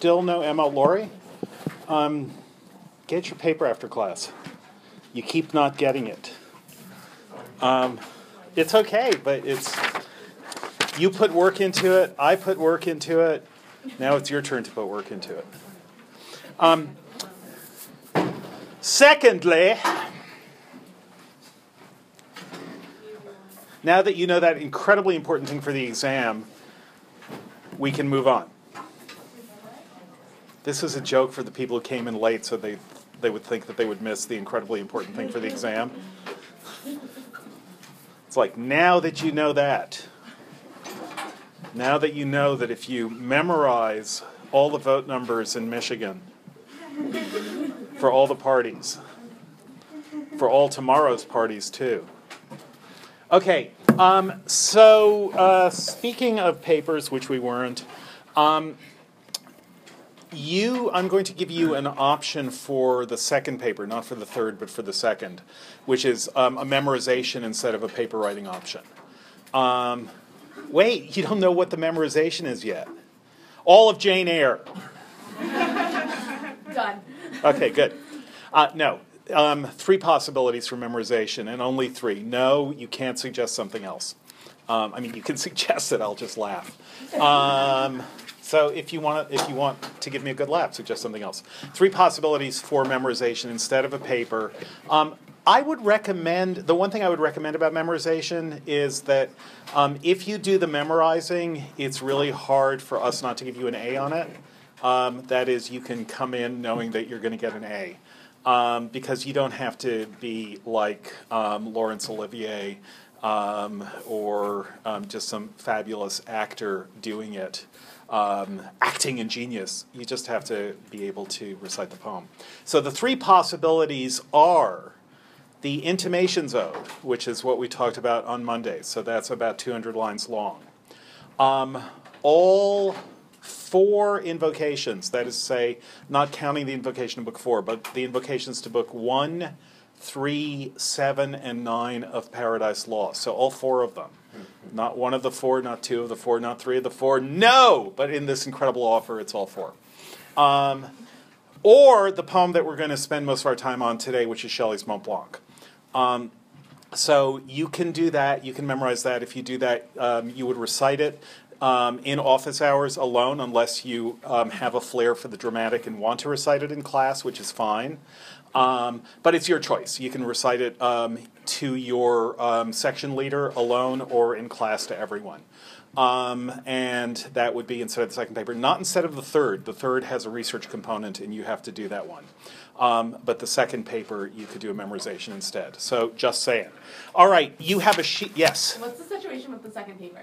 still no ML Laurie, um, get your paper after class. You keep not getting it. Um, it's okay, but it's you put work into it. I put work into it. Now it's your turn to put work into it. Um, secondly, now that you know that incredibly important thing for the exam, we can move on. This is a joke for the people who came in late so they, they would think that they would miss the incredibly important thing for the exam. It's like, now that you know that, now that you know that if you memorize all the vote numbers in Michigan for all the parties, for all tomorrow's parties too. Okay, um, so uh, speaking of papers, which we weren't, um, you, I'm going to give you an option for the second paper, not for the third, but for the second, which is um, a memorization instead of a paper writing option. Um, wait, you don't know what the memorization is yet. All of Jane Eyre. Done. Okay, good. Uh, no, um, three possibilities for memorization, and only three. No, you can't suggest something else. Um, I mean, you can suggest it. I'll just laugh. Um, so if you want to, if you want to give me a good laugh, suggest something else. Three possibilities for memorization instead of a paper. Um, I would recommend the one thing I would recommend about memorization is that um, if you do the memorizing, it's really hard for us not to give you an A on it. Um, that is, you can come in knowing that you're going to get an A. Um, because you don't have to be like um, Laurence Olivier um, or um, just some fabulous actor doing it um, acting in genius. You just have to be able to recite the poem. So the three possibilities are the intimations ode, which is what we talked about on Monday. So that's about 200 lines long. Um, all four invocations, that is to say, not counting the invocation of book four, but the invocations to book one, three, seven, and nine of Paradise Lost. So all four of them. Not one of the four, not two of the four, not three of the four. No! But in this incredible offer, it's all four. Um, or the poem that we're going to spend most of our time on today, which is Shelley's Mont Blanc. Um, so you can do that. You can memorize that. If you do that, um, you would recite it um, in office hours alone, unless you um, have a flair for the dramatic and want to recite it in class, which is fine. Um, but it's your choice. You can recite it um, to your um, section leader alone or in class to everyone. Um, and that would be instead of the second paper, not instead of the third. The third has a research component, and you have to do that one. Um, but the second paper, you could do a memorization instead. So just saying. All right, you have a sheet. Yes. What's the situation with the second paper?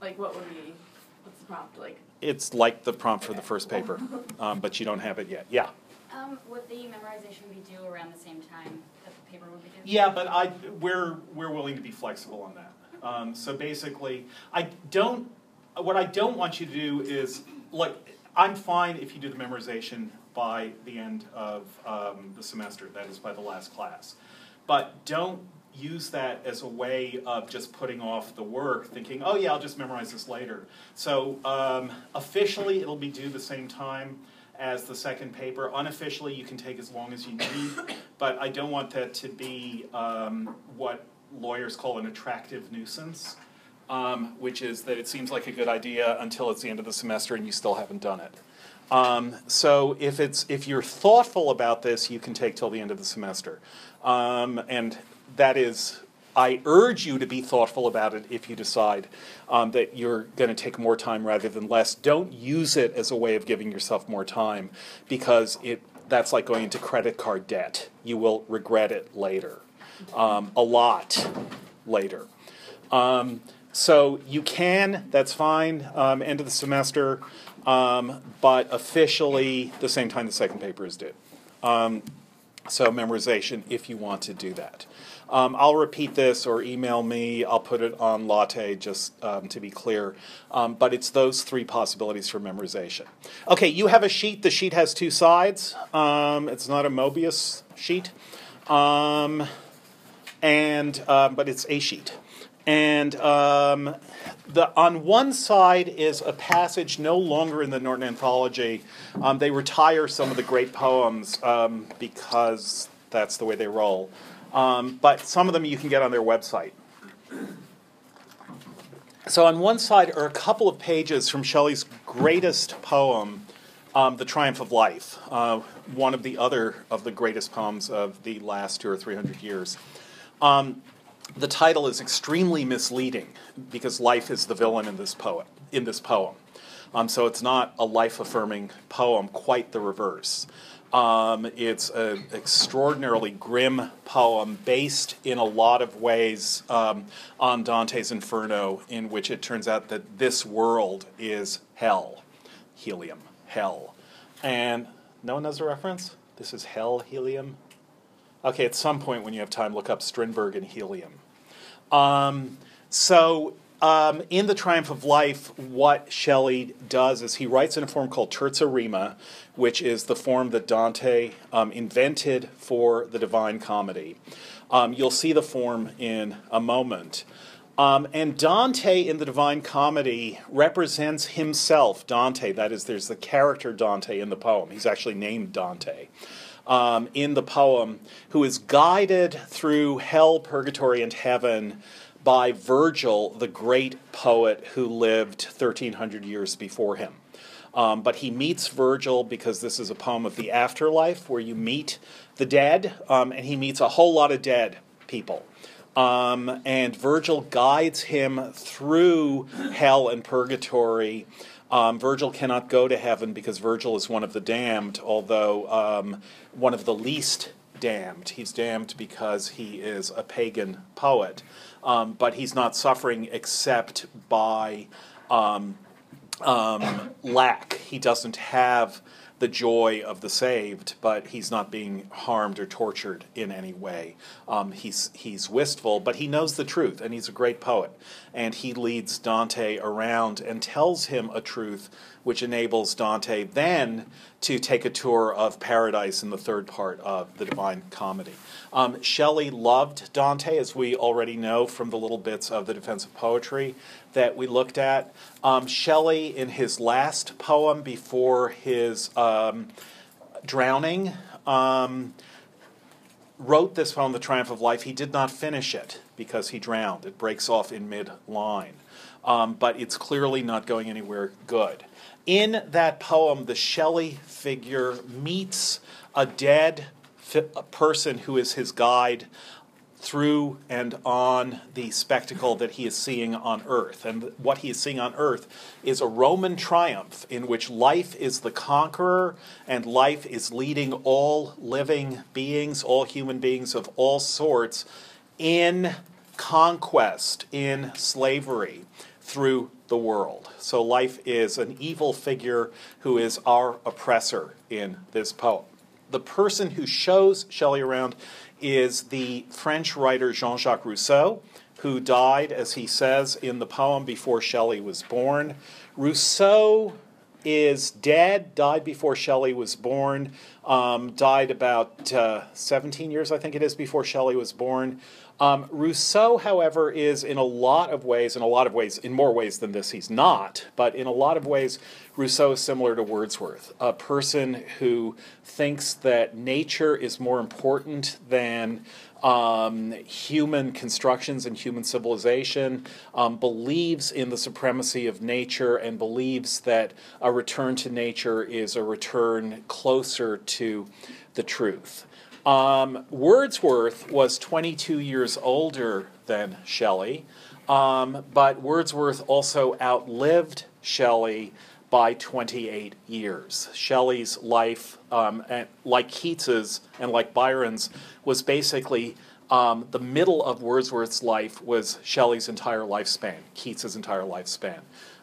Like, what would be, what's the prompt? Like, It's like the prompt for the first paper, um, but you don't have it yet. Yeah. Um, would the memorization be due around the same time that the paper would be due? Yeah, but I we're we're willing to be flexible on that. Um, so basically, I don't. What I don't want you to do is like I'm fine if you do the memorization by the end of um, the semester. That is by the last class, but don't use that as a way of just putting off the work, thinking, oh yeah, I'll just memorize this later. So um, officially, it'll be due the same time as the second paper. Unofficially, you can take as long as you need, but I don't want that to be um, what lawyers call an attractive nuisance, um, which is that it seems like a good idea until it's the end of the semester and you still haven't done it. Um, so if it's if you're thoughtful about this, you can take till the end of the semester, um, and that is. I urge you to be thoughtful about it if you decide um, that you're going to take more time rather than less. Don't use it as a way of giving yourself more time because it that's like going into credit card debt. You will regret it later, um, a lot later. Um, so you can, that's fine, um, end of the semester, um, but officially the same time the second paper is due. Um, so memorization if you want to do that. Um, I'll repeat this or email me. I'll put it on Latte just um, to be clear. Um, but it's those three possibilities for memorization. Okay, you have a sheet. The sheet has two sides. Um, it's not a Mobius sheet, um, and um, but it's a sheet. And um, the, on one side is a passage no longer in the Norton Anthology. Um, they retire some of the great poems um, because that's the way they roll. Um, but some of them you can get on their website. So on one side are a couple of pages from Shelley's greatest poem, um, The Triumph of Life, uh, one of the other of the greatest poems of the last two or three hundred years. Um, the title is extremely misleading because life is the villain in this poem. In this poem, um, so it's not a life-affirming poem. Quite the reverse. Um, it's an extraordinarily grim poem based in a lot of ways um, on Dante's Inferno, in which it turns out that this world is hell, helium, hell. And no one knows the reference? This is hell, helium? Okay, at some point when you have time, look up Strindberg and helium. Um, so um, in The Triumph of Life, what Shelley does is he writes in a form called terza rima, which is the form that Dante um, invented for the Divine Comedy. Um, you'll see the form in a moment. Um, and Dante in the Divine Comedy represents himself, Dante, that is, there's the character Dante in the poem. He's actually named Dante. Um, in the poem, who is guided through hell, purgatory, and heaven by Virgil, the great poet who lived 1300 years before him. Um, but he meets Virgil because this is a poem of the afterlife where you meet the dead, um, and he meets a whole lot of dead people. Um, and Virgil guides him through hell and purgatory. Um, Virgil cannot go to heaven because Virgil is one of the damned, although um, one of the least damned. He's damned because he is a pagan poet um, but he's not suffering except by um, um, lack. He doesn't have the joy of the saved, but he's not being harmed or tortured in any way. Um, he's he's wistful, but he knows the truth, and he's a great poet. And he leads Dante around and tells him a truth which enables Dante then to take a tour of paradise in the third part of the Divine Comedy. Um, Shelley loved Dante, as we already know from the little bits of the Defense of Poetry that we looked at. Um, Shelley, in his last poem before his um, drowning, um, wrote this poem, The Triumph of Life. He did not finish it because he drowned. It breaks off in mid line. Um, but it's clearly not going anywhere good. In that poem, the Shelley figure meets a dead fi- person who is his guide through and on the spectacle that he is seeing on earth. And what he is seeing on earth is a Roman triumph in which life is the conqueror and life is leading all living beings, all human beings of all sorts, in conquest, in slavery through the world. So life is an evil figure who is our oppressor in this poem. The person who shows Shelley around is the French writer Jean Jacques Rousseau, who died, as he says in the poem, before Shelley was born. Rousseau is dead, died before Shelley was born, um, died about uh, 17 years, I think it is, before Shelley was born. Um, Rousseau, however, is in a lot of ways, in a lot of ways, in more ways than this, he's not, but in a lot of ways, Rousseau is similar to Wordsworth, a person who thinks that nature is more important than um, human constructions and human civilization, um, believes in the supremacy of nature, and believes that a return to nature is a return closer to the truth. Um, Wordsworth was 22 years older than Shelley, um, but Wordsworth also outlived Shelley by 28 years. Shelley's life, um, like Keats's and like Byron's, was basically um, the middle of Wordsworth's life was Shelley's entire lifespan, Keats's entire lifespan,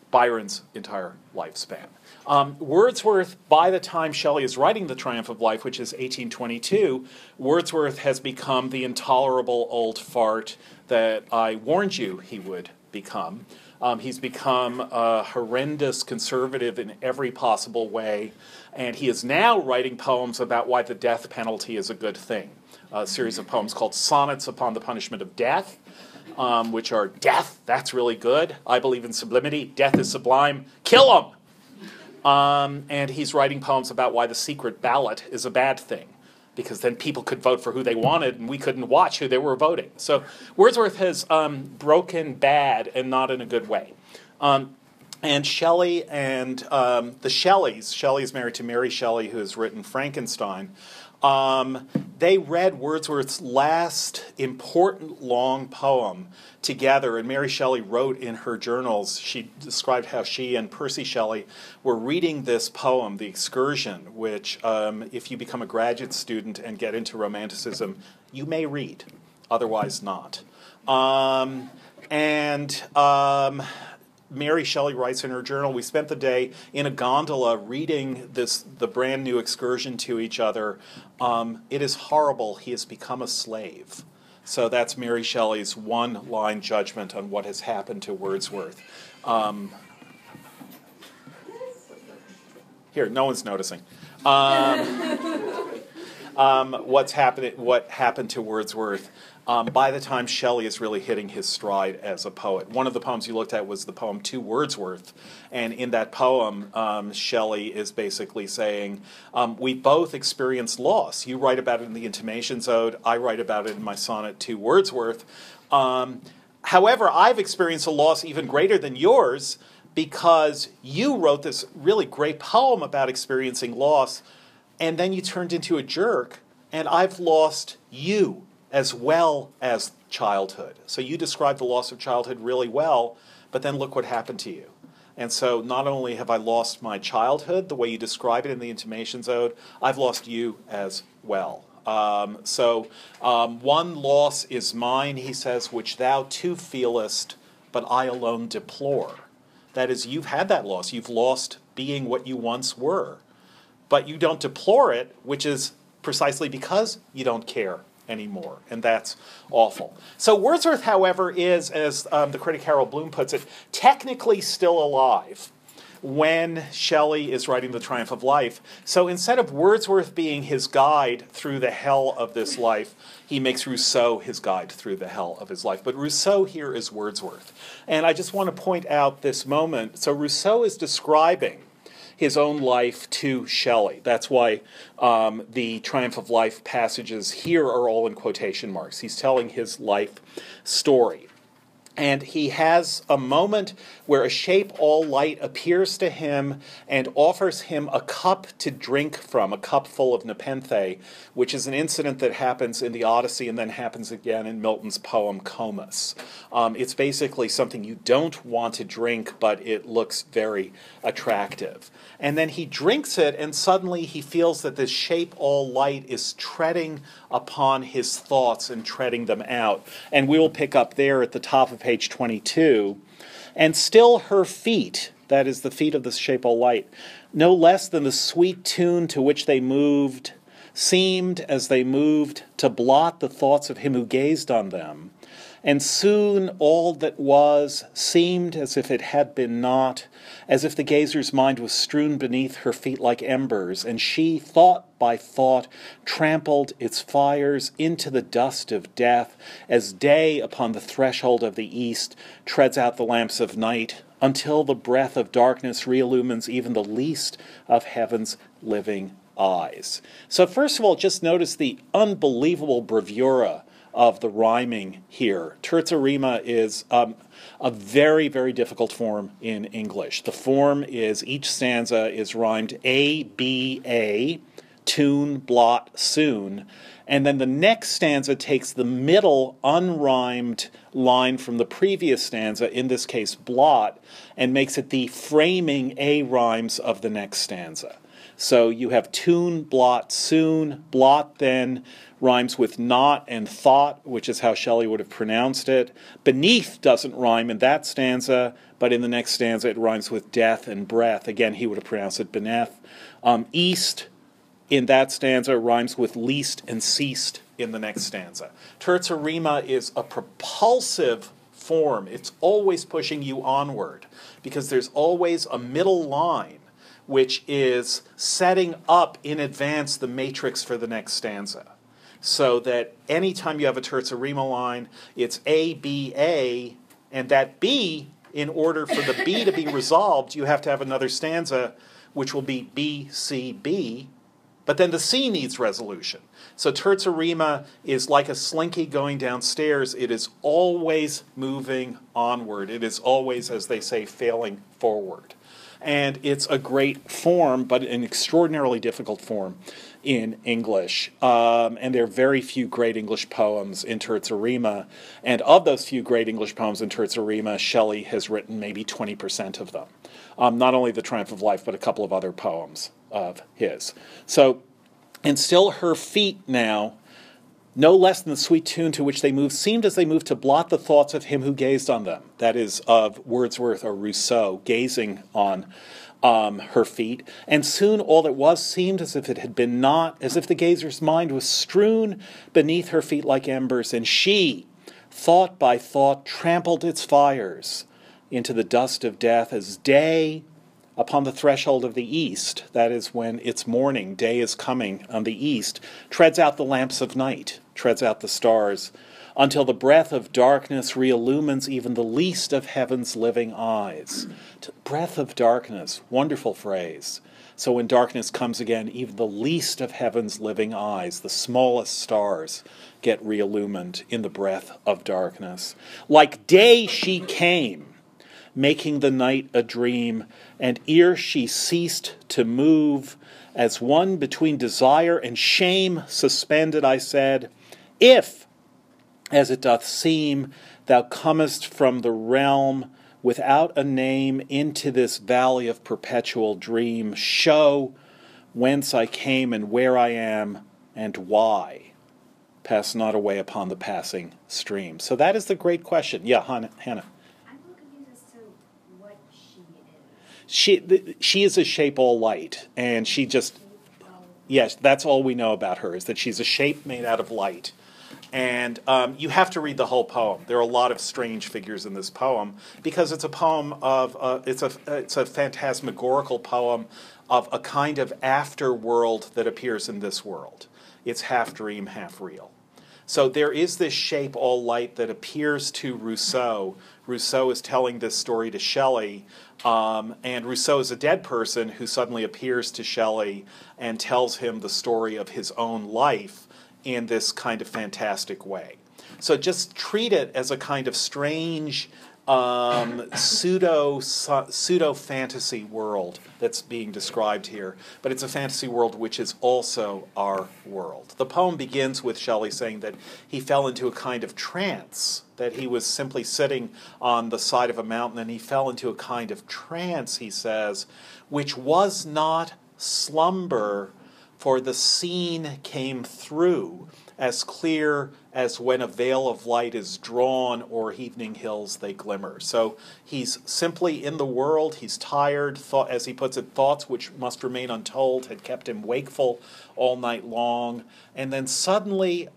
Byron's entire lifespan. Um, Wordsworth, by the time Shelley is writing The Triumph of Life, which is 1822, Wordsworth has become the intolerable old fart that I warned you he would become. Um, he's become a horrendous conservative in every possible way, and he is now writing poems about why the death penalty is a good thing. A series of poems called Sonnets Upon the Punishment of Death. um, which are death, that's really good. I believe in sublimity, death is sublime, kill him. Um, and he's writing poems about why the secret ballot is a bad thing because then people could vote for who they wanted and we couldn't watch who they were voting. So Wordsworth has um, broken bad and not in a good way. Um, and Shelley and um, the Shelleys, Shelley is married to Mary Shelley, who has written Frankenstein. Um, they read Wordsworth's last important long poem together, and Mary Shelley wrote in her journals, she described how she and Percy Shelley were reading this poem, The Excursion, which, um, if you become a graduate student and get into Romanticism, you may read, otherwise not. Um, and um, Mary Shelley writes in her journal, we spent the day in a gondola reading this the brand new excursion to each other. Um, it is horrible. He has become a slave. So that's Mary Shelley's one line judgment on what has happened to Wordsworth. Um, here, no one's noticing. Um, um, what's happened? What happened to Wordsworth? Um, by the time Shelley is really hitting his stride as a poet. One of the poems you looked at was the poem To Wordsworth, and in that poem, um, Shelley is basically saying, um, We both experienced loss. You write about it in the Intimations Ode, I write about it in my sonnet To Wordsworth. Um, however, I've experienced a loss even greater than yours because you wrote this really great poem about experiencing loss, and then you turned into a jerk, and I've lost you as well as childhood. So you describe the loss of childhood really well, but then look what happened to you. And so not only have I lost my childhood, the way you describe it in the Intimations Ode, I've lost you as well. Um, so um, one loss is mine, he says, which thou too feelest, but I alone deplore. That is, you've had that loss. You've lost being what you once were. But you don't deplore it, which is precisely because you don't care anymore, and that's awful. So Wordsworth, however, is, as um, the critic Harold Bloom puts it, technically still alive when Shelley is writing The Triumph of Life. So instead of Wordsworth being his guide through the hell of this life, he makes Rousseau his guide through the hell of his life. But Rousseau here is Wordsworth. And I just want to point out this moment. So Rousseau is describing his own life to Shelley. That's why um, the Triumph of Life passages here are all in quotation marks. He's telling his life story. And he has a moment where a shape all light appears to him and offers him a cup to drink from, a cup full of Nepenthe, which is an incident that happens in the Odyssey and then happens again in Milton's poem Comus. Um, it's basically something you don't want to drink, but it looks very attractive. And then he drinks it, and suddenly he feels that this shape all light is treading upon his thoughts and treading them out. And we will pick up there at the top of page 22. And still her feet, that is the feet of the shape all light, no less than the sweet tune to which they moved, seemed, as they moved, to blot the thoughts of him who gazed on them. And soon all that was seemed as if it had been not, as if the gazer's mind was strewn beneath her feet like embers, and she, thought by thought, trampled its fires into the dust of death, as day upon the threshold of the east treads out the lamps of night, until the breath of darkness reillumines even the least of heaven's living eyes. So, first of all, just notice the unbelievable bravura of the rhyming here. Terza rima is um, a very, very difficult form in English. The form is each stanza is rhymed A, B, A, tune, blot, soon. And then the next stanza takes the middle unrhymed line from the previous stanza, in this case blot, and makes it the framing A rhymes of the next stanza. So you have tune, blot, soon, blot, then rhymes with not and thought, which is how Shelley would have pronounced it. Beneath doesn't rhyme in that stanza, but in the next stanza it rhymes with death and breath. Again, he would have pronounced it beneath. Um, east in that stanza rhymes with least and ceased in the next stanza. Terza rima is a propulsive form, it's always pushing you onward because there's always a middle line which is setting up in advance the matrix for the next stanza. so that anytime you have a terza rima line, it's A, B, A, and that B, in order for the B to be resolved, you have to have another stanza which will be B, C, B, but then the C needs resolution. So terza rima is like a slinky going downstairs. It is always moving onward. It is always, as they say, failing forward. And it's a great form, but an extraordinarily difficult form in English. Um, and there are very few great English poems in terza rima. And of those few great English poems in terza rima, Shelley has written maybe 20% of them. Um, not only The Triumph of Life, but a couple of other poems of his. So, and still her feet now, no less than the sweet tune to which they moved, seemed as they moved to blot the thoughts of him who gazed on them. That is, of Wordsworth or Rousseau, gazing on um, her feet. And soon all that was seemed as if it had been not, as if the gazer's mind was strewn beneath her feet like embers, and she, thought by thought, trampled its fires into the dust of death as day upon the threshold of the east, that is when it's morning, day is coming on the east, treads out the lamps of night, treads out the stars, until the breath of darkness reillumines even the least of heaven's living eyes. Breath of darkness, wonderful phrase. So when darkness comes again, even the least of heaven's living eyes, the smallest stars, get reillumined in the breath of darkness. Like day she came making the night a dream, and ere she ceased to move, as one between desire and shame suspended, I said, If, as it doth seem, thou comest from the realm without a name into this valley of perpetual dream, show whence I came and where I am and why. Pass not away upon the passing stream. So that is the great question. Yeah, Hannah. She she is a shape all light, and she just yes, that's all we know about her is that she's a shape made out of light. And um, you have to read the whole poem. There are a lot of strange figures in this poem because it's a poem of uh, it's a it's a phantasmagorical poem of a kind of after world that appears in this world. It's half dream, half real. So there is this shape all light that appears to Rousseau. Rousseau is telling this story to Shelley um, and Rousseau is a dead person who suddenly appears to Shelley and tells him the story of his own life in this kind of fantastic way. So just treat it as a kind of strange um, pseudo pseudo fantasy world that's being described here, but it's a fantasy world which is also our world. The poem begins with Shelley saying that he fell into a kind of trance, that he was simply sitting on the side of a mountain and he fell into a kind of trance, he says, which was not slumber, for the scene came through as clear as when a veil of light is drawn or evening hills they glimmer. So he's simply in the world, he's tired, thought, as he puts it, thoughts which must remain untold had kept him wakeful all night long. And then suddenly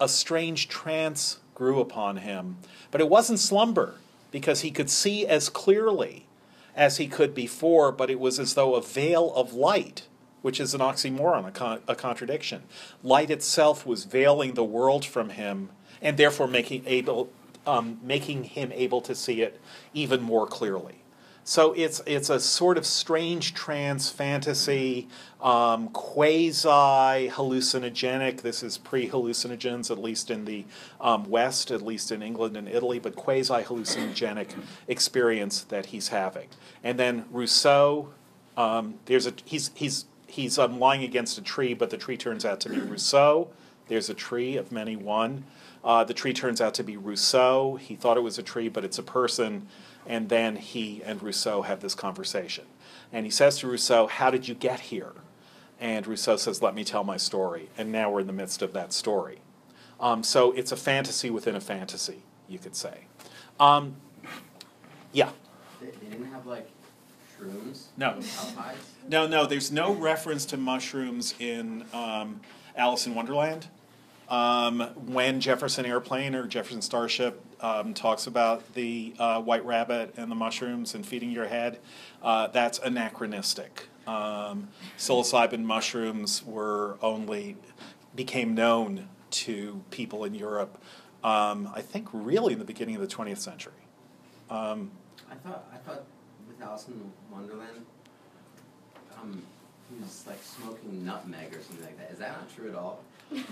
a strange trance grew upon him. But it wasn't slumber, because he could see as clearly as he could before, but it was as though a veil of light which is an oxymoron, a, con- a contradiction. Light itself was veiling the world from him, and therefore making able, um, making him able to see it even more clearly. So it's it's a sort of strange trance fantasy, um, quasi hallucinogenic. This is pre hallucinogens, at least in the um, West, at least in England and Italy, but quasi hallucinogenic experience that he's having. And then Rousseau, um, there's a he's he's he's um, lying against a tree, but the tree turns out to be Rousseau. There's a tree of many one. Uh, the tree turns out to be Rousseau. He thought it was a tree, but it's a person. And then he and Rousseau have this conversation. And he says to Rousseau, How did you get here? And Rousseau says, Let me tell my story. And now we're in the midst of that story. Um, so it's a fantasy within a fantasy, you could say. Um, yeah. They, they didn't have like shrooms. No. No, no. There's no reference to mushrooms in um, Alice in Wonderland. Um, when Jefferson Airplane or Jefferson Starship um, talks about the uh, white rabbit and the mushrooms and feeding your head, uh, that's anachronistic. Um, psilocybin mushrooms were only became known to people in Europe, um, I think really in the beginning of the 20th century. Um, I thought I thought Alice in Wonderland, um, he was like smoking nutmeg or something like that. Is that not true at all?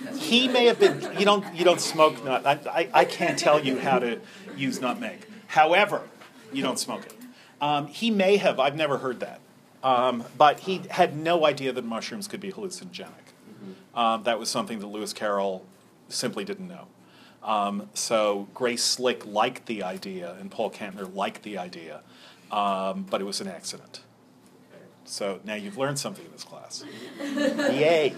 That's he may have been. You don't. You don't smoke nut. I, I, I can't tell you how to use nutmeg. However, you don't smoke it. Um, he may have. I've never heard that. Um, but he had no idea that mushrooms could be hallucinogenic. Um, that was something that Lewis Carroll simply didn't know. Um, so Grace Slick liked the idea, and Paul Kantner liked the idea, um, but it was an accident. So now you've learned something in this class. Yay!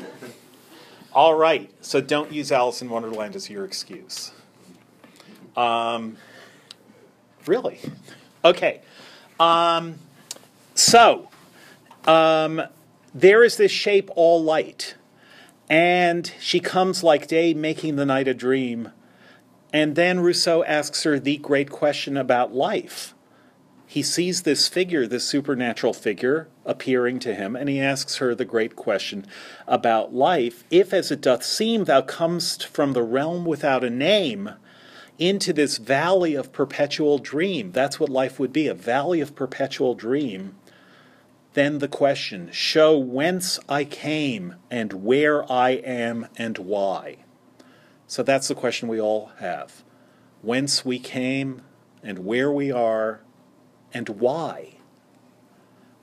All right, so don't use Alice in Wonderland as your excuse. Um, really? Okay. Um, so, um, there is this shape all light, and she comes like day, making the night a dream. And then Rousseau asks her the great question about life. He sees this figure, this supernatural figure, appearing to him, and he asks her the great question about life. If, as it doth seem, thou comest from the realm without a name into this valley of perpetual dream, that's what life would be a valley of perpetual dream. Then the question show whence I came and where I am and why. So that's the question we all have whence we came and where we are and why.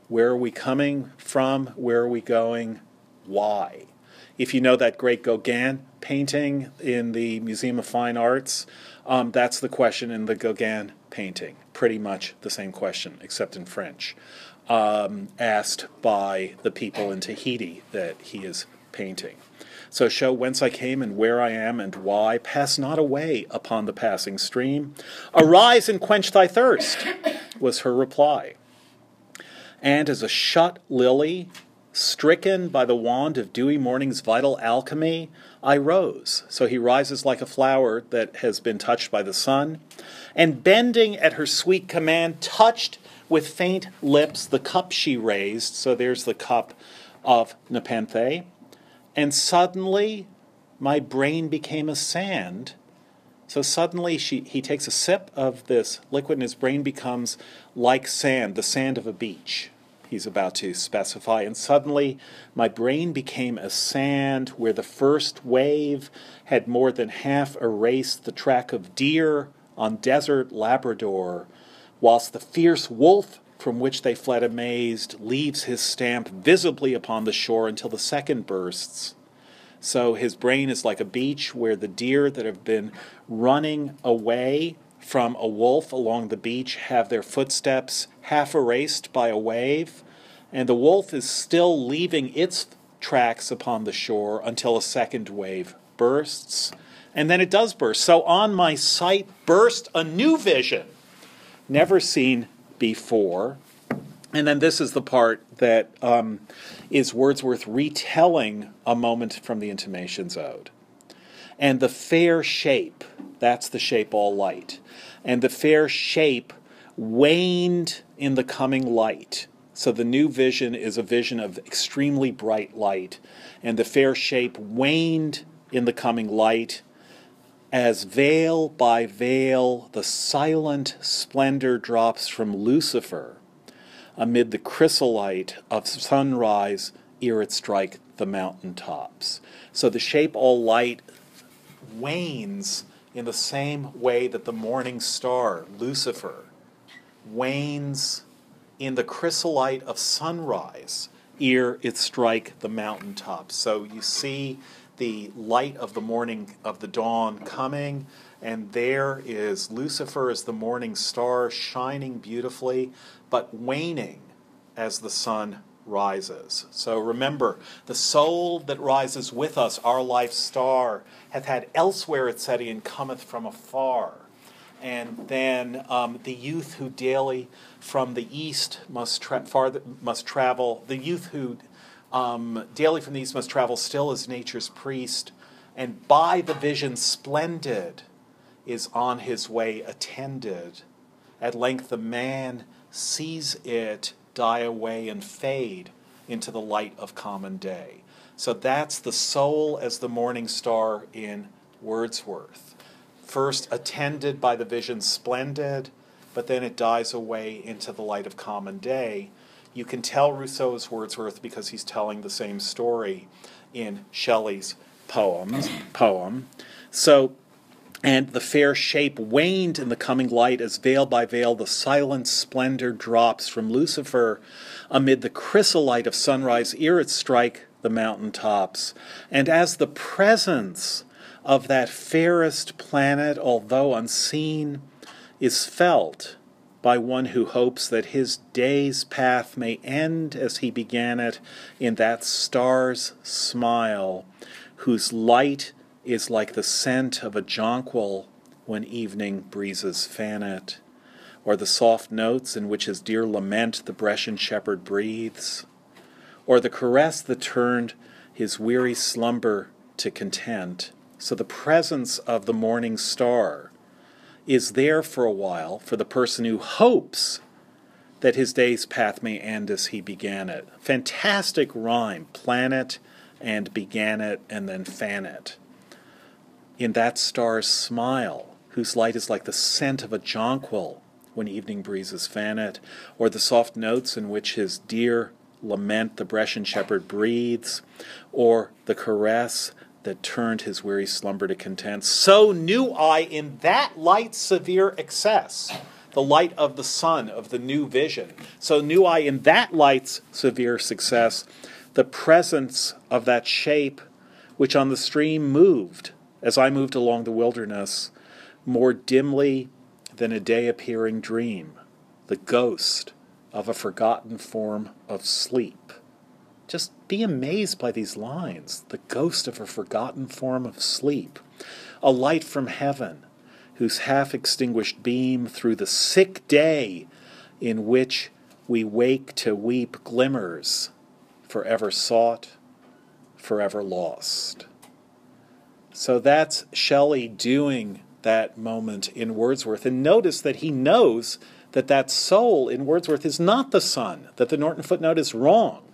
Where are we coming from? Where are we going? Why? If you know that great Gauguin painting in the Museum of Fine Arts, um, that's the question in the Gauguin painting. Pretty much the same question, except in French, um, asked by the people in Tahiti that he is painting. So show whence I came and where I am and why. Pass not away upon the passing stream. Arise and quench thy thirst, was her reply. And as a shut lily, stricken by the wand of dewy morning's vital alchemy, I rose. So he rises like a flower that has been touched by the sun, and bending at her sweet command, touched with faint lips the cup she raised. So there's the cup of Nepenthe. And suddenly my brain became a sand. So suddenly she, he takes a sip of this liquid and his brain becomes like sand, the sand of a beach, he's about to specify. And suddenly my brain became a sand where the first wave had more than half erased the track of deer on desert Labrador, whilst the fierce wolf from which they fled amazed leaves his stamp visibly upon the shore until the second bursts. So his brain is like a beach where the deer that have been running away from a wolf along the beach have their footsteps half erased by a wave, and the wolf is still leaving its tracks upon the shore until a second wave bursts. And then it does burst. So on my sight burst a new vision, never seen before. And then this is the part that um, is Wordsworth retelling a moment from the Intimations Ode. And the fair shape, that's the shape all light. And the fair shape waned in the coming light. So the new vision is a vision of extremely bright light. And the fair shape waned in the coming light as veil by veil the silent splendor drops from Lucifer amid the chrysolite of sunrise ere it strike the mountain tops. So the shape all light wanes in the same way that the morning star, Lucifer, wanes in the chrysolite of sunrise ere it strike the mountain tops. So you see the light of the morning of the dawn coming, and there is Lucifer as the morning star shining beautifully, but waning as the sun rises. So remember, the soul that rises with us, our life star, hath had elsewhere its setting and cometh from afar. And then um, the youth who daily from the east must, tra- farther, must travel, the youth who um, daily from the east must travel still as nature's priest, and by the vision splendid is on his way attended. At length the man sees it die away and fade into the light of common day. So that's the soul as the morning star in Wordsworth. First attended by the vision splendid, but then it dies away into the light of common day. You can tell Rousseau is Wordsworth because he's telling the same story in Shelley's poems, poem. So, and the fair shape waned in the coming light as veil by veil the silent splendor drops from Lucifer amid the chrysolite of sunrise ere it strike the mountain tops. And as the presence of that fairest planet, although unseen, is felt by one who hopes that his day's path may end as he began it in that star's smile, whose light is like the scent of a jonquil when evening breezes fan it, or the soft notes in which his dear lament the Brescian shepherd breathes, or the caress that turned his weary slumber to content. So the presence of the morning star is there for a while for the person who hopes that his day's path may end as he began it. Fantastic rhyme, planet and began it and then fan it. In that star's smile, whose light is like the scent of a jonquil when evening breezes fan it, or the soft notes in which his dear lament the Brescian shepherd breathes, or the caress that turned his weary slumber to content. So knew I in that light severe excess, the light of the sun, of the new vision. So knew I in that light's severe success, the presence of that shape which on the stream moved as I moved along the wilderness, more dimly than a day appearing dream, the ghost of a forgotten form of sleep. Just be amazed by these lines the ghost of a forgotten form of sleep, a light from heaven, whose half extinguished beam through the sick day in which we wake to weep glimmers, forever sought, forever lost. So that's Shelley doing that moment in Wordsworth. And notice that he knows that that soul in Wordsworth is not the sun, that the Norton footnote is wrong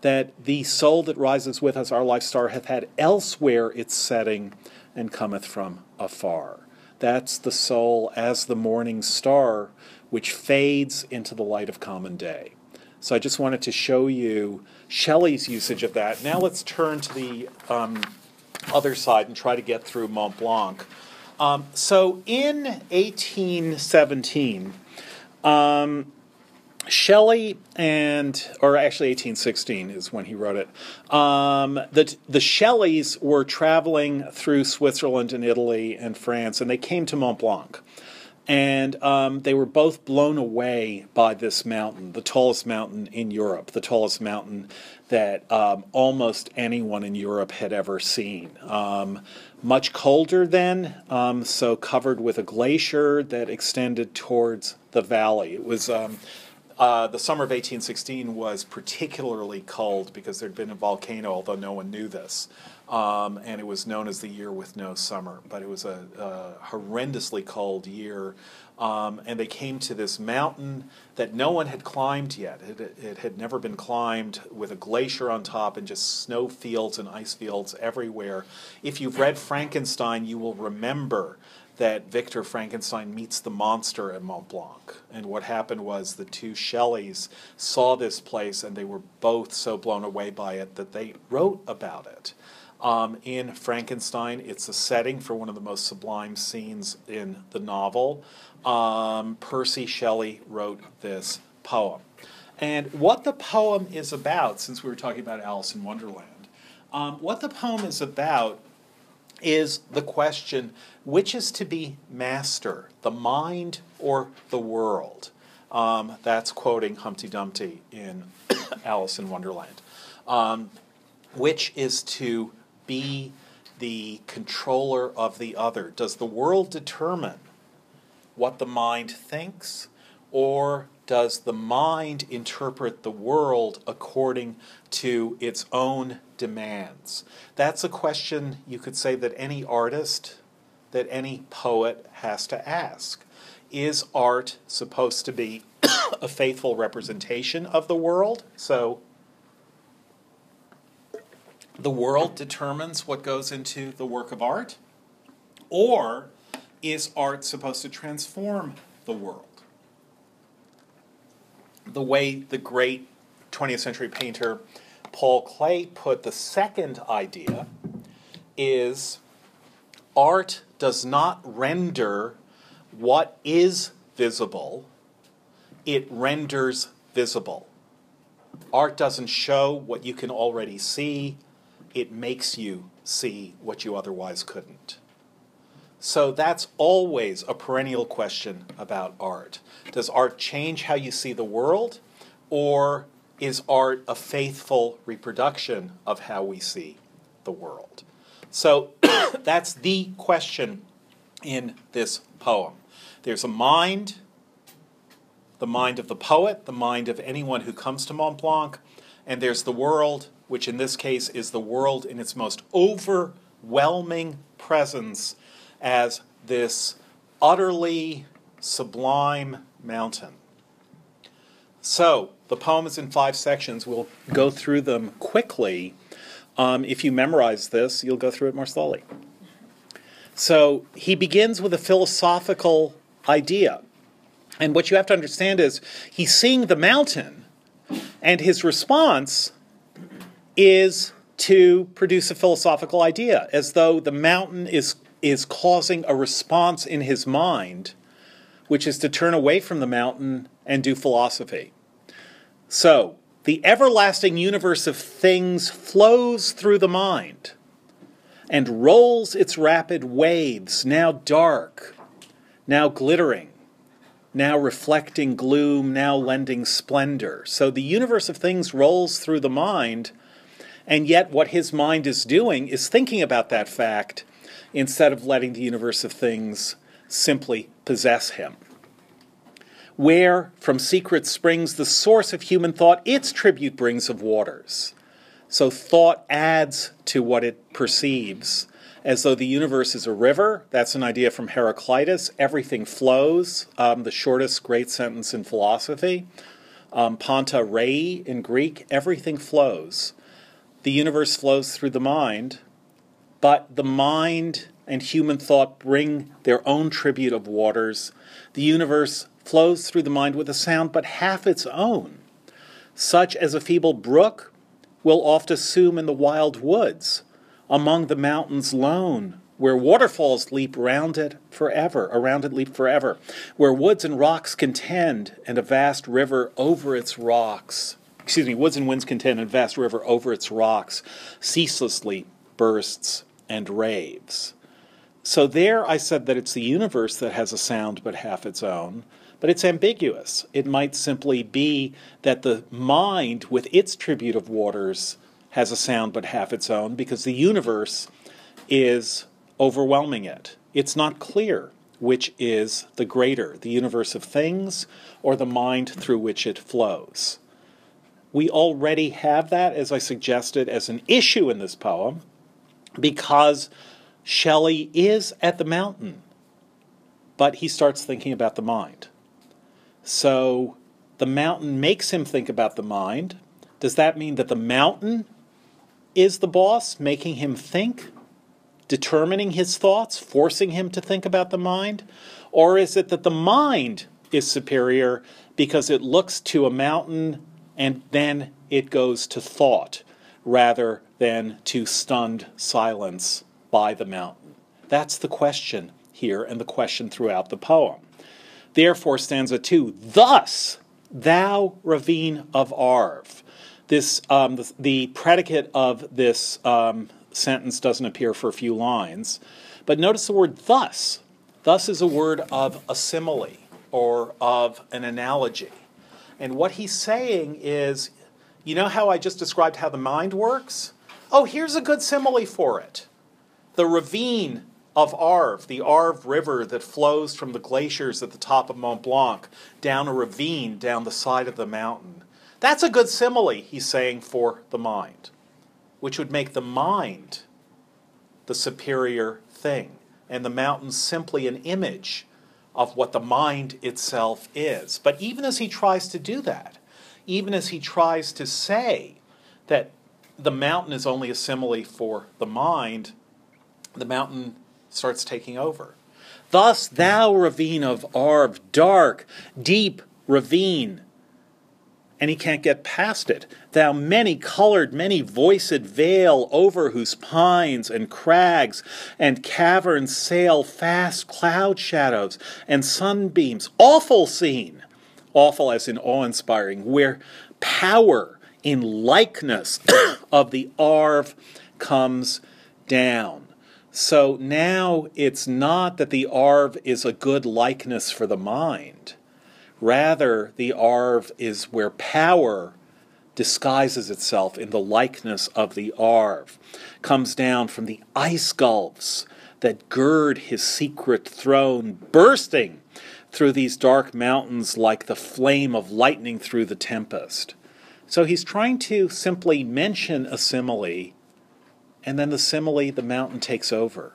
that the soul that rises with us, our life star, hath had elsewhere its setting and cometh from afar. That's the soul as the morning star, which fades into the light of common day. So I just wanted to show you Shelley's usage of that. Now let's turn to the um, other side and try to get through Mont Blanc. Um, so in 1817, um, Shelley and, or actually 1816 is when he wrote it. Um, the the Shelleys were traveling through Switzerland and Italy and France, and they came to Mont Blanc, and um, they were both blown away by this mountain, the tallest mountain in Europe, the tallest mountain that um, almost anyone in Europe had ever seen. Um, much colder then, um, so covered with a glacier that extended towards the valley. It was um, uh, the summer of 1816 was particularly cold because there'd been a volcano, although no one knew this. Um, and it was known as the year with no summer. But it was a, a horrendously cold year. Um, and they came to this mountain that no one had climbed yet. It, it, had never been climbed with a glacier on top and just snow fields and ice fields everywhere. If you've read Frankenstein, you will remember that Victor Frankenstein meets the monster at Mont Blanc. And what happened was the two Shelleys saw this place and they were both so blown away by it that they wrote about it. Um, in Frankenstein, it's a setting for one of the most sublime scenes in the novel. Um, Percy Shelley wrote this poem. And what the poem is about, since we were talking about Alice in Wonderland, um, what the poem is about is the question which is to be master, the mind or the world? Um, that's quoting Humpty Dumpty in Alice in Wonderland. Um, which is to be the controller of the other? Does the world determine what the mind thinks, or does the mind interpret the world according to its own demands? That's a question you could say that any artist, that any poet has to ask. Is art supposed to be a faithful representation of the world? So, the world determines what goes into the work of art? Or is art supposed to transform the world? The way the great 20th century painter Paul Klee put the second idea is art does not render what is visible, it renders visible. Art doesn't show what you can already see, it makes you see what you otherwise couldn't. So that's always a perennial question about art. Does art change how you see the world, or is art a faithful reproduction of how we see the world? So that's the question in this poem. There's a mind, the mind of the poet, the mind of anyone who comes to Mont Blanc, and there's the world, which in this case is the world in its most overwhelming presence as this utterly sublime mountain. So, the poem is in five sections. We'll go through them quickly. Um, if you memorize this, you'll go through it more slowly. So, he begins with a philosophical idea. And what you have to understand is he's seeing the mountain, and his response is to produce a philosophical idea, as though the mountain is, is causing a response in his mind, which is to turn away from the mountain and do philosophy. So, the everlasting universe of things flows through the mind and rolls its rapid waves, now dark, now glittering, now reflecting gloom, now lending splendor. So the universe of things rolls through the mind, and yet what his mind is doing is thinking about that fact instead of letting the universe of things simply possess him. Where from secret springs the source of human thought, its tribute brings of waters. So thought adds to what it perceives, as though the universe is a river. That's an idea from Heraclitus. Everything flows, um, the shortest great sentence in philosophy. Um, Panta rhei in Greek, everything flows. The universe flows through the mind, but the mind and human thought bring their own tribute of waters. The universe flows through the mind with a sound but half its own, such as a feeble brook will oft assume in the wild woods, among the mountains lone, where waterfalls leap round it forever, around it leap forever, where woods and rocks contend, and a vast river over its rocks, excuse me, woods and winds contend, and a vast river over its rocks ceaselessly bursts and raves. So there I said that it's the universe that has a sound but half its own but it's ambiguous. It might simply be that the mind, with its tribute of waters, has a sound but half its own because the universe is overwhelming it. It's not clear which is the greater, the universe of things or the mind through which it flows. We already have that, as I suggested, as an issue in this poem because Shelley is at the mountain, but he starts thinking about the mind. So the mountain makes him think about the mind. Does that mean that the mountain is the boss, making him think, determining his thoughts, forcing him to think about the mind? Or is it that the mind is superior because it looks to a mountain and then it goes to thought rather than to stunned silence by the mountain? That's the question here and the question throughout the poem. Therefore, stanza two, thus, thou ravine of Arve. This, um, the, the, predicate of this um, sentence doesn't appear for a few lines, but notice the word thus. Thus is a word of a simile or of an analogy. And what he's saying is, you know how I just described how the mind works? Oh, here's a good simile for it. The ravine of Arve, the Arve River that flows from the glaciers at the top of Mont Blanc down a ravine down the side of the mountain. That's a good simile, he's saying, for the mind, which would make the mind the superior thing, and the mountain simply an image of what the mind itself is. But even as he tries to do that, even as he tries to say that the mountain is only a simile for the mind, the mountain starts taking over. Thus, thou ravine of Arve, dark, deep ravine. And he can't get past it. Thou many colored, many voiced vale, over whose pines and crags and caverns sail fast cloud shadows and sunbeams. Awful scene! Awful as in awe inspiring, where power in likeness of the Arve comes down. So now it's not that the Arve is a good likeness for the mind. Rather, the Arve is where power disguises itself in the likeness of the Arve, comes down from the ice gulfs that gird his secret throne, bursting through these dark mountains like the flame of lightning through the tempest. So he's trying to simply mention a simile and then the simile, the mountain takes over.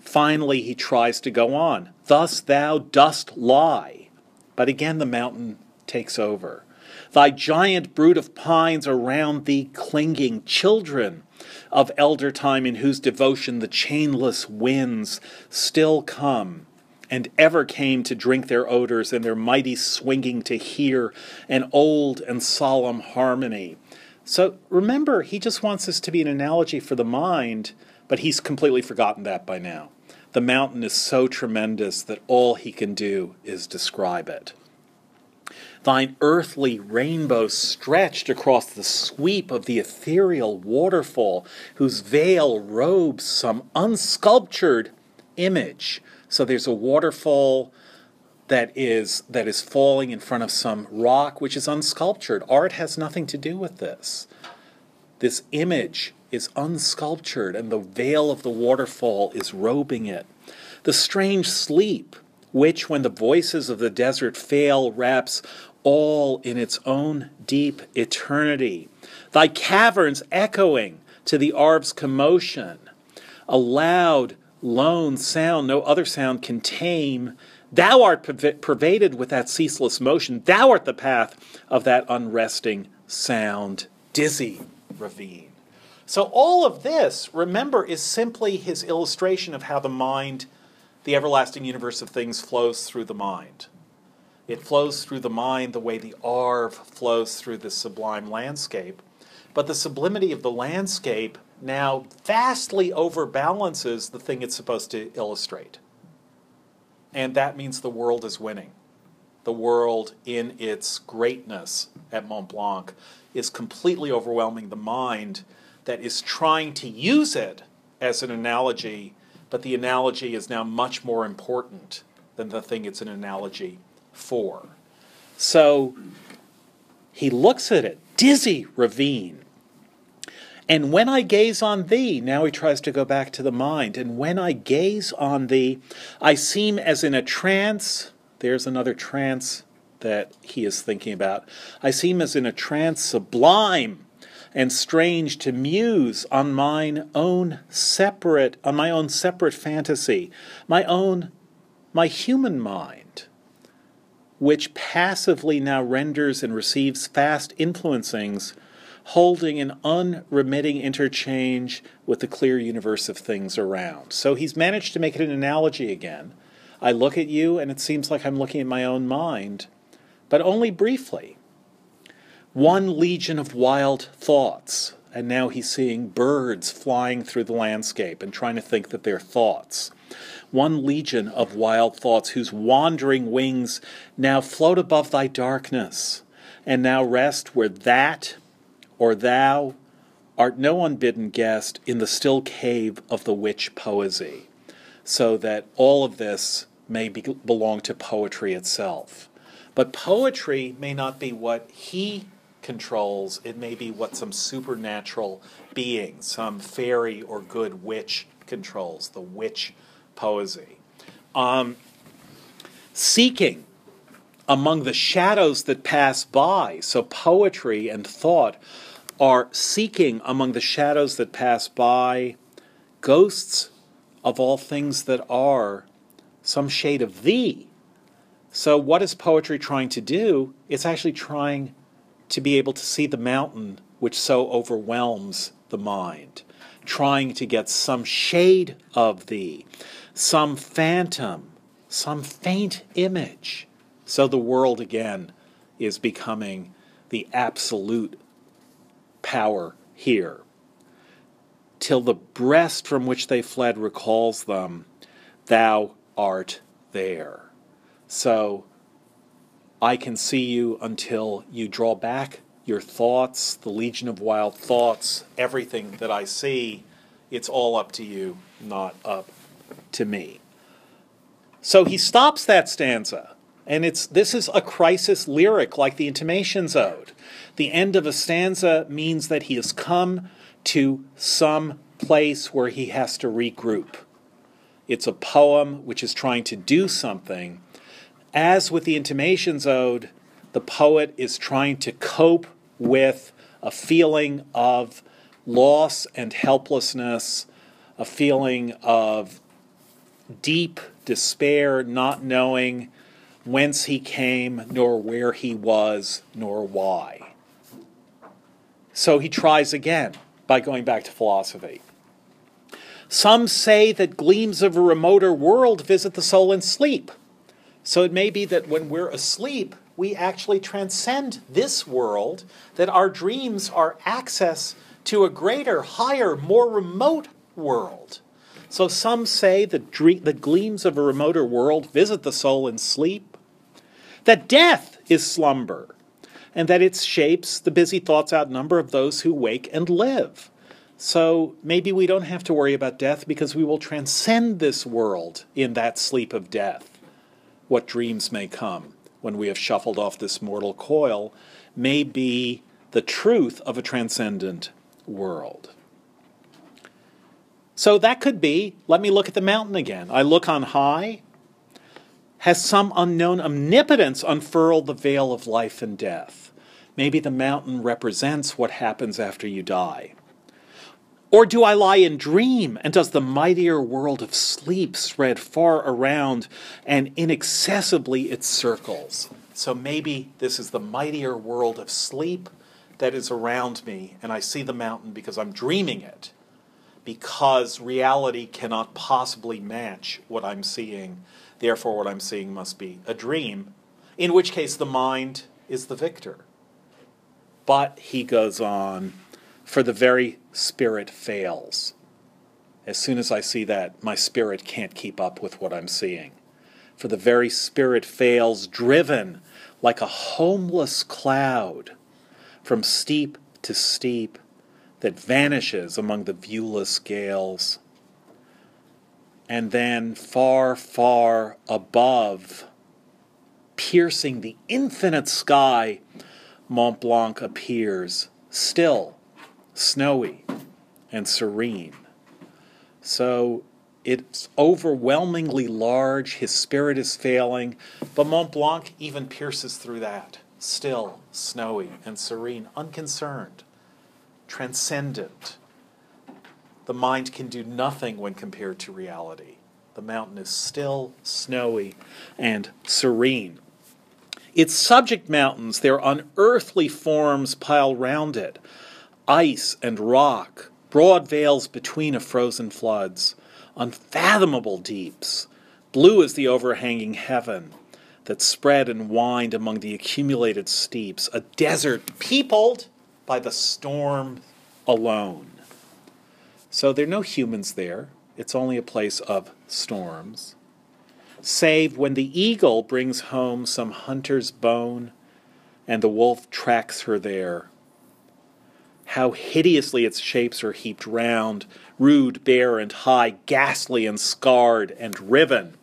Finally, he tries to go on. Thus thou dost lie. But again, the mountain takes over. Thy giant brood of pines around thee clinging, children of elder time, in whose devotion the chainless winds still come and ever came to drink their odors and their mighty swinging to hear an old and solemn harmony. So remember, he just wants this to be an analogy for the mind, but he's completely forgotten that by now. The mountain is so tremendous that all he can do is describe it. Thine earthly rainbow stretched across the sweep of the ethereal waterfall, whose veil robes some unsculptured image. So there's a waterfall that is that is falling in front of some rock which is unsculptured. Art has nothing to do with this. This image is unsculptured and the veil of the waterfall is robing it. The strange sleep which when the voices of the desert fail wraps all in its own deep eternity. Thy caverns echoing to the Arve's commotion, a loud, lone sound no other sound can tame Thou art pervaded with that ceaseless motion. Thou art the path of that unresting sound, dizzy ravine. So, all of this, remember, is simply his illustration of how the mind, the everlasting universe of things, flows through the mind. It flows through the mind the way the Arve flows through the sublime landscape. But the sublimity of the landscape now vastly overbalances the thing it's supposed to illustrate. And that means the world is winning. The world, in its greatness at Mont Blanc, is completely overwhelming the mind that is trying to use it as an analogy, but the analogy is now much more important than the thing it's an analogy for. So he looks at it, dizzy ravine, and when I gaze on thee, now he tries to go back to the mind, and when I gaze on thee, I seem as in a trance. There's another trance that he is thinking about. I seem as in a trance sublime and strange to muse on mine own separate, on my own separate fantasy, my own, my human mind, which passively now renders and receives fast influencings holding an unremitting interchange with the clear universe of things around. So he's managed to make it an analogy again. I look at you, and it seems like I'm looking at my own mind, but only briefly. One legion of wild thoughts, and now he's seeing birds flying through the landscape and trying to think that they're thoughts. One legion of wild thoughts whose wandering wings now float above thy darkness and now rest where that or thou art no unbidden guest in the still cave of the witch poesy, so that all of this may be, belong to poetry itself. But poetry may not be what he controls, it may be what some supernatural being, some fairy or good witch controls, the witch poesy. Um, seeking among the shadows that pass by, so poetry and thought are seeking among the shadows that pass by, ghosts of all things that are, some shade of thee. So, what is poetry trying to do? It's actually trying to be able to see the mountain which so overwhelms the mind, trying to get some shade of thee, some phantom, some faint image. So the world again is becoming the absolute power here. Till the breast from which they fled recalls them, thou art there. So I can see you until you draw back your thoughts, the legion of wild thoughts, everything that I see. It's all up to you, not up to me. So he stops that stanza. And it's this is a crisis lyric like the Intimations Ode. The end of a stanza means that he has come to some place where he has to regroup. It's a poem which is trying to do something. As with the Intimations Ode, the poet is trying to cope with a feeling of loss and helplessness, a feeling of deep despair, not knowing whence he came, nor where he was, nor why. So he tries again by going back to philosophy. Some say that gleams of a remoter world visit the soul in sleep. So it may be that when we're asleep, we actually transcend this world, that our dreams are access to a greater, higher, more remote world. So some say that the gleams of a remoter world visit the soul in sleep, that death is slumber, and that its shapes the busy thoughts outnumber of those who wake and live. So maybe we don't have to worry about death because we will transcend this world in that sleep of death. What dreams may come when we have shuffled off this mortal coil may be the truth of a transcendent world. So that could be let me look at the mountain again. I look on high. Has some unknown omnipotence unfurled the veil of life and death? Maybe the mountain represents what happens after you die. Or do I lie and dream, and does the mightier world of sleep spread far around, and inaccessibly it circles? So maybe this is the mightier world of sleep that is around me, and I see the mountain because I'm dreaming it because reality cannot possibly match what I'm seeing. Therefore, what I'm seeing must be a dream, in which case the mind is the victor. But he goes on, for the very spirit fails. As soon as I see that, my spirit can't keep up with what I'm seeing. For the very spirit fails, driven like a homeless cloud from steep to steep that vanishes among the viewless gales. And then far, far above, piercing the infinite sky, Mont Blanc appears, still, snowy, and serene. So it's overwhelmingly large, his spirit is failing, but Mont Blanc even pierces through that, still, snowy, and serene, unconcerned transcendent. The mind can do nothing when compared to reality. The mountain is still, snowy, and serene. Its subject mountains, their unearthly forms pile round it ice and rock, broad vales between of frozen floods, unfathomable deeps, blue as the overhanging heaven that spread and wind among the accumulated steeps, a desert peopled by the storm alone. So there are no humans there. It's only a place of storms. Save when the eagle brings home some hunter's bone and the wolf tracks her there. How hideously its shapes are heaped round, rude, bare, and high, ghastly and scarred and riven.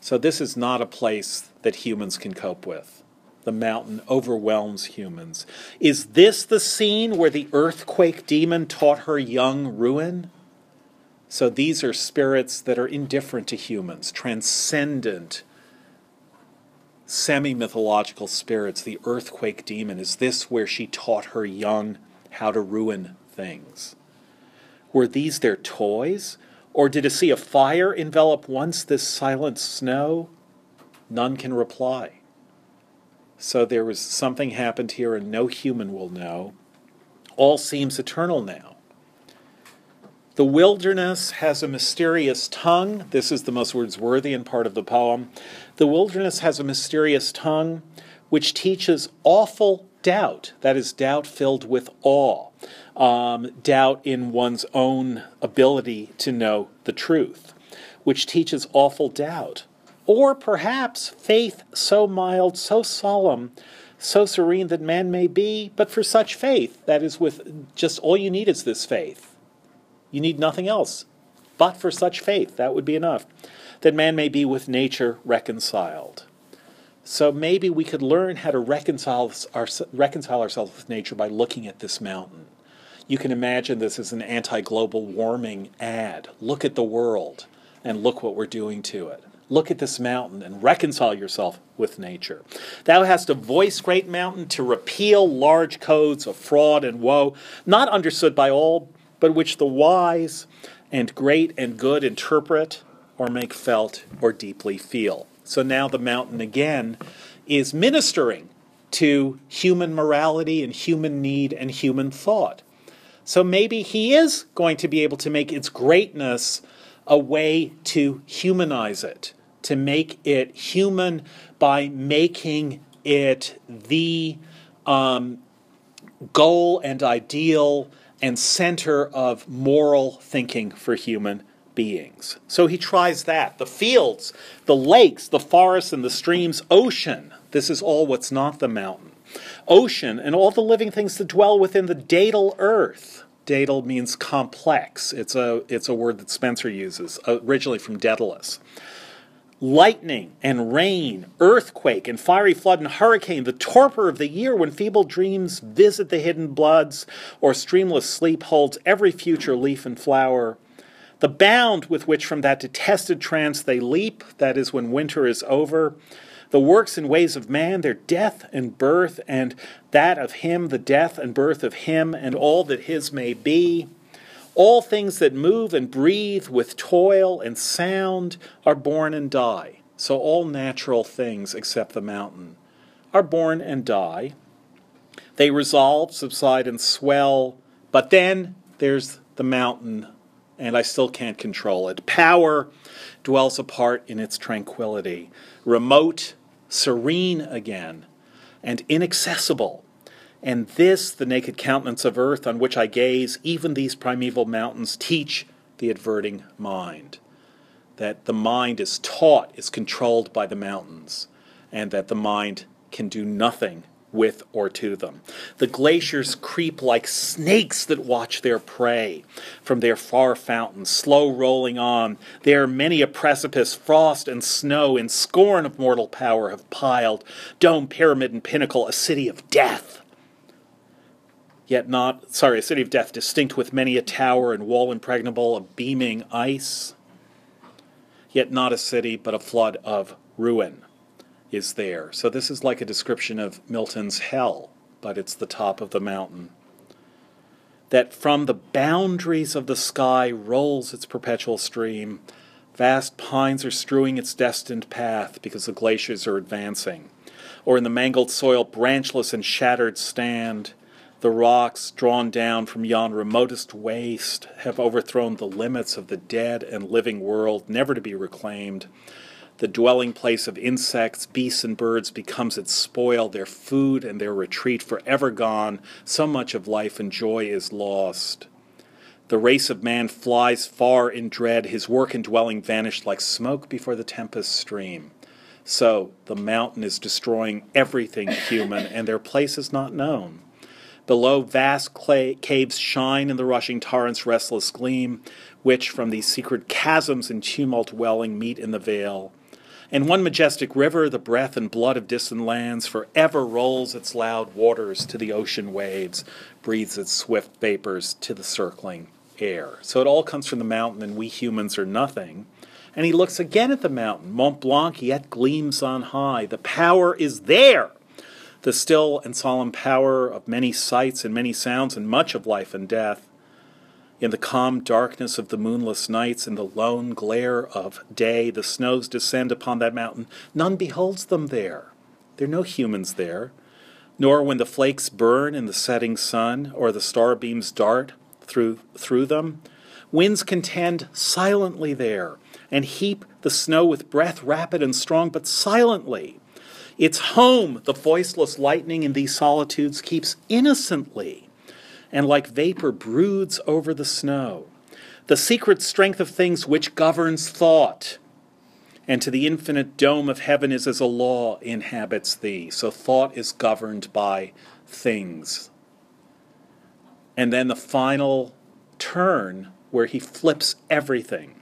So, this is not a place that humans can cope with the mountain overwhelms humans. Is this the scene where the earthquake demon taught her young ruin? So these are spirits that are indifferent to humans, transcendent, semi mythological spirits. The earthquake demon, is this where she taught her young how to ruin things? Were these their toys? Or did a sea of fire envelop once this silent snow? None can reply. So there was something happened here, and no human will know. All seems eternal now. The wilderness has a mysterious tongue. This is the most Wordsworthian part of the poem. The wilderness has a mysterious tongue which teaches awful doubt, that is, doubt filled with awe, um, doubt in one's own ability to know the truth, which teaches awful doubt. Or perhaps faith so mild, so solemn, so serene that man may be, but for such faith, that is, with just all you need is this faith. You need nothing else. But for such faith, that would be enough, that man may be with nature reconciled. So maybe we could learn how to reconcile, our, reconcile ourselves with nature by looking at this mountain. You can imagine this as an anti global warming ad. Look at the world and look what we're doing to it. Look at this mountain and reconcile yourself with nature. Thou hast a voice, great mountain, to repeal large codes of fraud and woe, not understood by all, but which the wise and great and good interpret or make felt or deeply feel. So now the mountain again is ministering to human morality and human need and human thought. So maybe he is going to be able to make its greatness a way to humanize it, to make it human by making it the um, goal and ideal and center of moral thinking for human beings. So he tries that. The fields, the lakes, the forests, and the streams, ocean. This is all what's not the mountain. Ocean and all the living things that dwell within the daedal earth. Daedal means complex. It's a, it's a word that Spenser uses, originally from Daedalus. Lightning and rain, earthquake and fiery flood and hurricane, the torpor of the year when feeble dreams visit the hidden bloods, or streamless sleep holds every future leaf and flower the bound with which from that detested trance they leap, that is, when winter is over, the works and ways of man, their death and birth, and that of him, the death and birth of him, and all that his may be. All things that move and breathe with toil and sound are born and die. So all natural things except the mountain are born and die. They resolve, subside, and swell, but then there's the mountain and I still can't control it. Power dwells apart in its tranquility, remote, serene again, and inaccessible. And this, the naked countenance of earth on which I gaze, even these primeval mountains teach the adverting mind. That the mind is taught, is controlled by the mountains, and that the mind can do nothing with or to them. The glaciers creep like snakes that watch their prey from their far fountains, slow rolling on. There many a precipice, frost and snow, in scorn of mortal power, have piled, dome, pyramid, and pinnacle, a city of death. Yet not, sorry, a city of death, distinct with many a tower and wall impregnable of beaming ice. Yet not a city, but a flood of ruin is there. So this is like a description of Milton's hell, but it's the top of the mountain. That from the boundaries of the sky rolls its perpetual stream. Vast pines are strewing its destined path because the glaciers are advancing. Or in the mangled soil, branchless and shattered stand. The rocks, drawn down from yon remotest waste, have overthrown the limits of the dead and living world, never to be reclaimed. The dwelling place of insects, beasts, and birds becomes its spoil, their food and their retreat forever gone. So much of life and joy is lost. The race of man flies far in dread, his work and dwelling vanished like smoke before the tempest stream. So the mountain is destroying everything human, and their place is not known. Below, vast clay caves shine in the rushing torrent's restless gleam, which from these secret chasms in tumult welling meet in the vale. And one majestic river, the breath and blood of distant lands, forever rolls its loud waters to the ocean waves, breathes its swift vapors to the circling air. So it all comes from the mountain, and we humans are nothing. And he looks again at the mountain. Mont Blanc yet gleams on high. The power is there. The still and solemn power of many sights and many sounds, and much of life and death. In the calm darkness of the moonless nights, in the lone glare of day, the snows descend upon that mountain. None beholds them there. There are no humans there. nor when the flakes burn in the setting sun, or the starbeams dart through, through them. Winds contend silently there, and heap the snow with breath rapid and strong, but silently. Its home, the voiceless lightning in these solitudes, keeps innocently, and like vapor broods over the snow. The secret strength of things which governs thought, and to the infinite dome of heaven is as a law inhabits thee. So thought is governed by things. And then the final turn where he flips everything.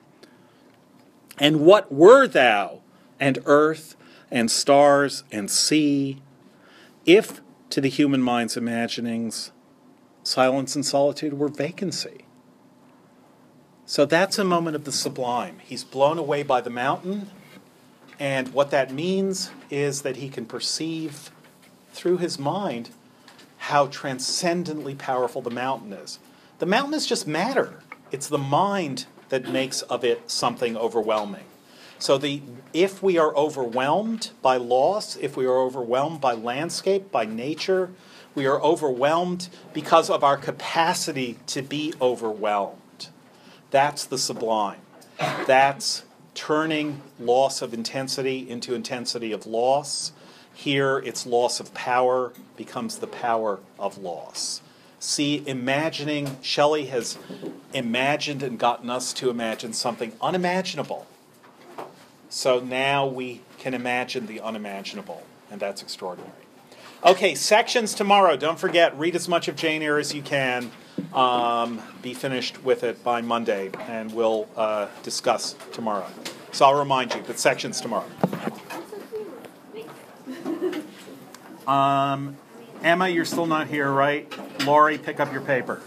And what were thou, and earth, and stars, and sea, if to the human mind's imaginings silence and solitude were vacancy? So that's a moment of the sublime. He's blown away by the mountain, and what that means is that he can perceive through his mind how transcendently powerful the mountain is. The mountain is just matter, it's the mind that makes of it something overwhelming. So the if we are overwhelmed by loss, if we are overwhelmed by landscape, by nature, we are overwhelmed because of our capacity to be overwhelmed. That's the sublime. That's turning loss of intensity into intensity of loss. Here, its loss of power becomes the power of loss. See, imagining, Shelley has imagined and gotten us to imagine something unimaginable. So now we can imagine the unimaginable, and that's extraordinary. Okay, sections tomorrow. Don't forget, read as much of Jane Eyre as you can. Um, be finished with it by Monday, and we'll uh, discuss tomorrow. So I'll remind you, but sections tomorrow. Um, Emma, you're still not here, right? Laurie, pick up your paper.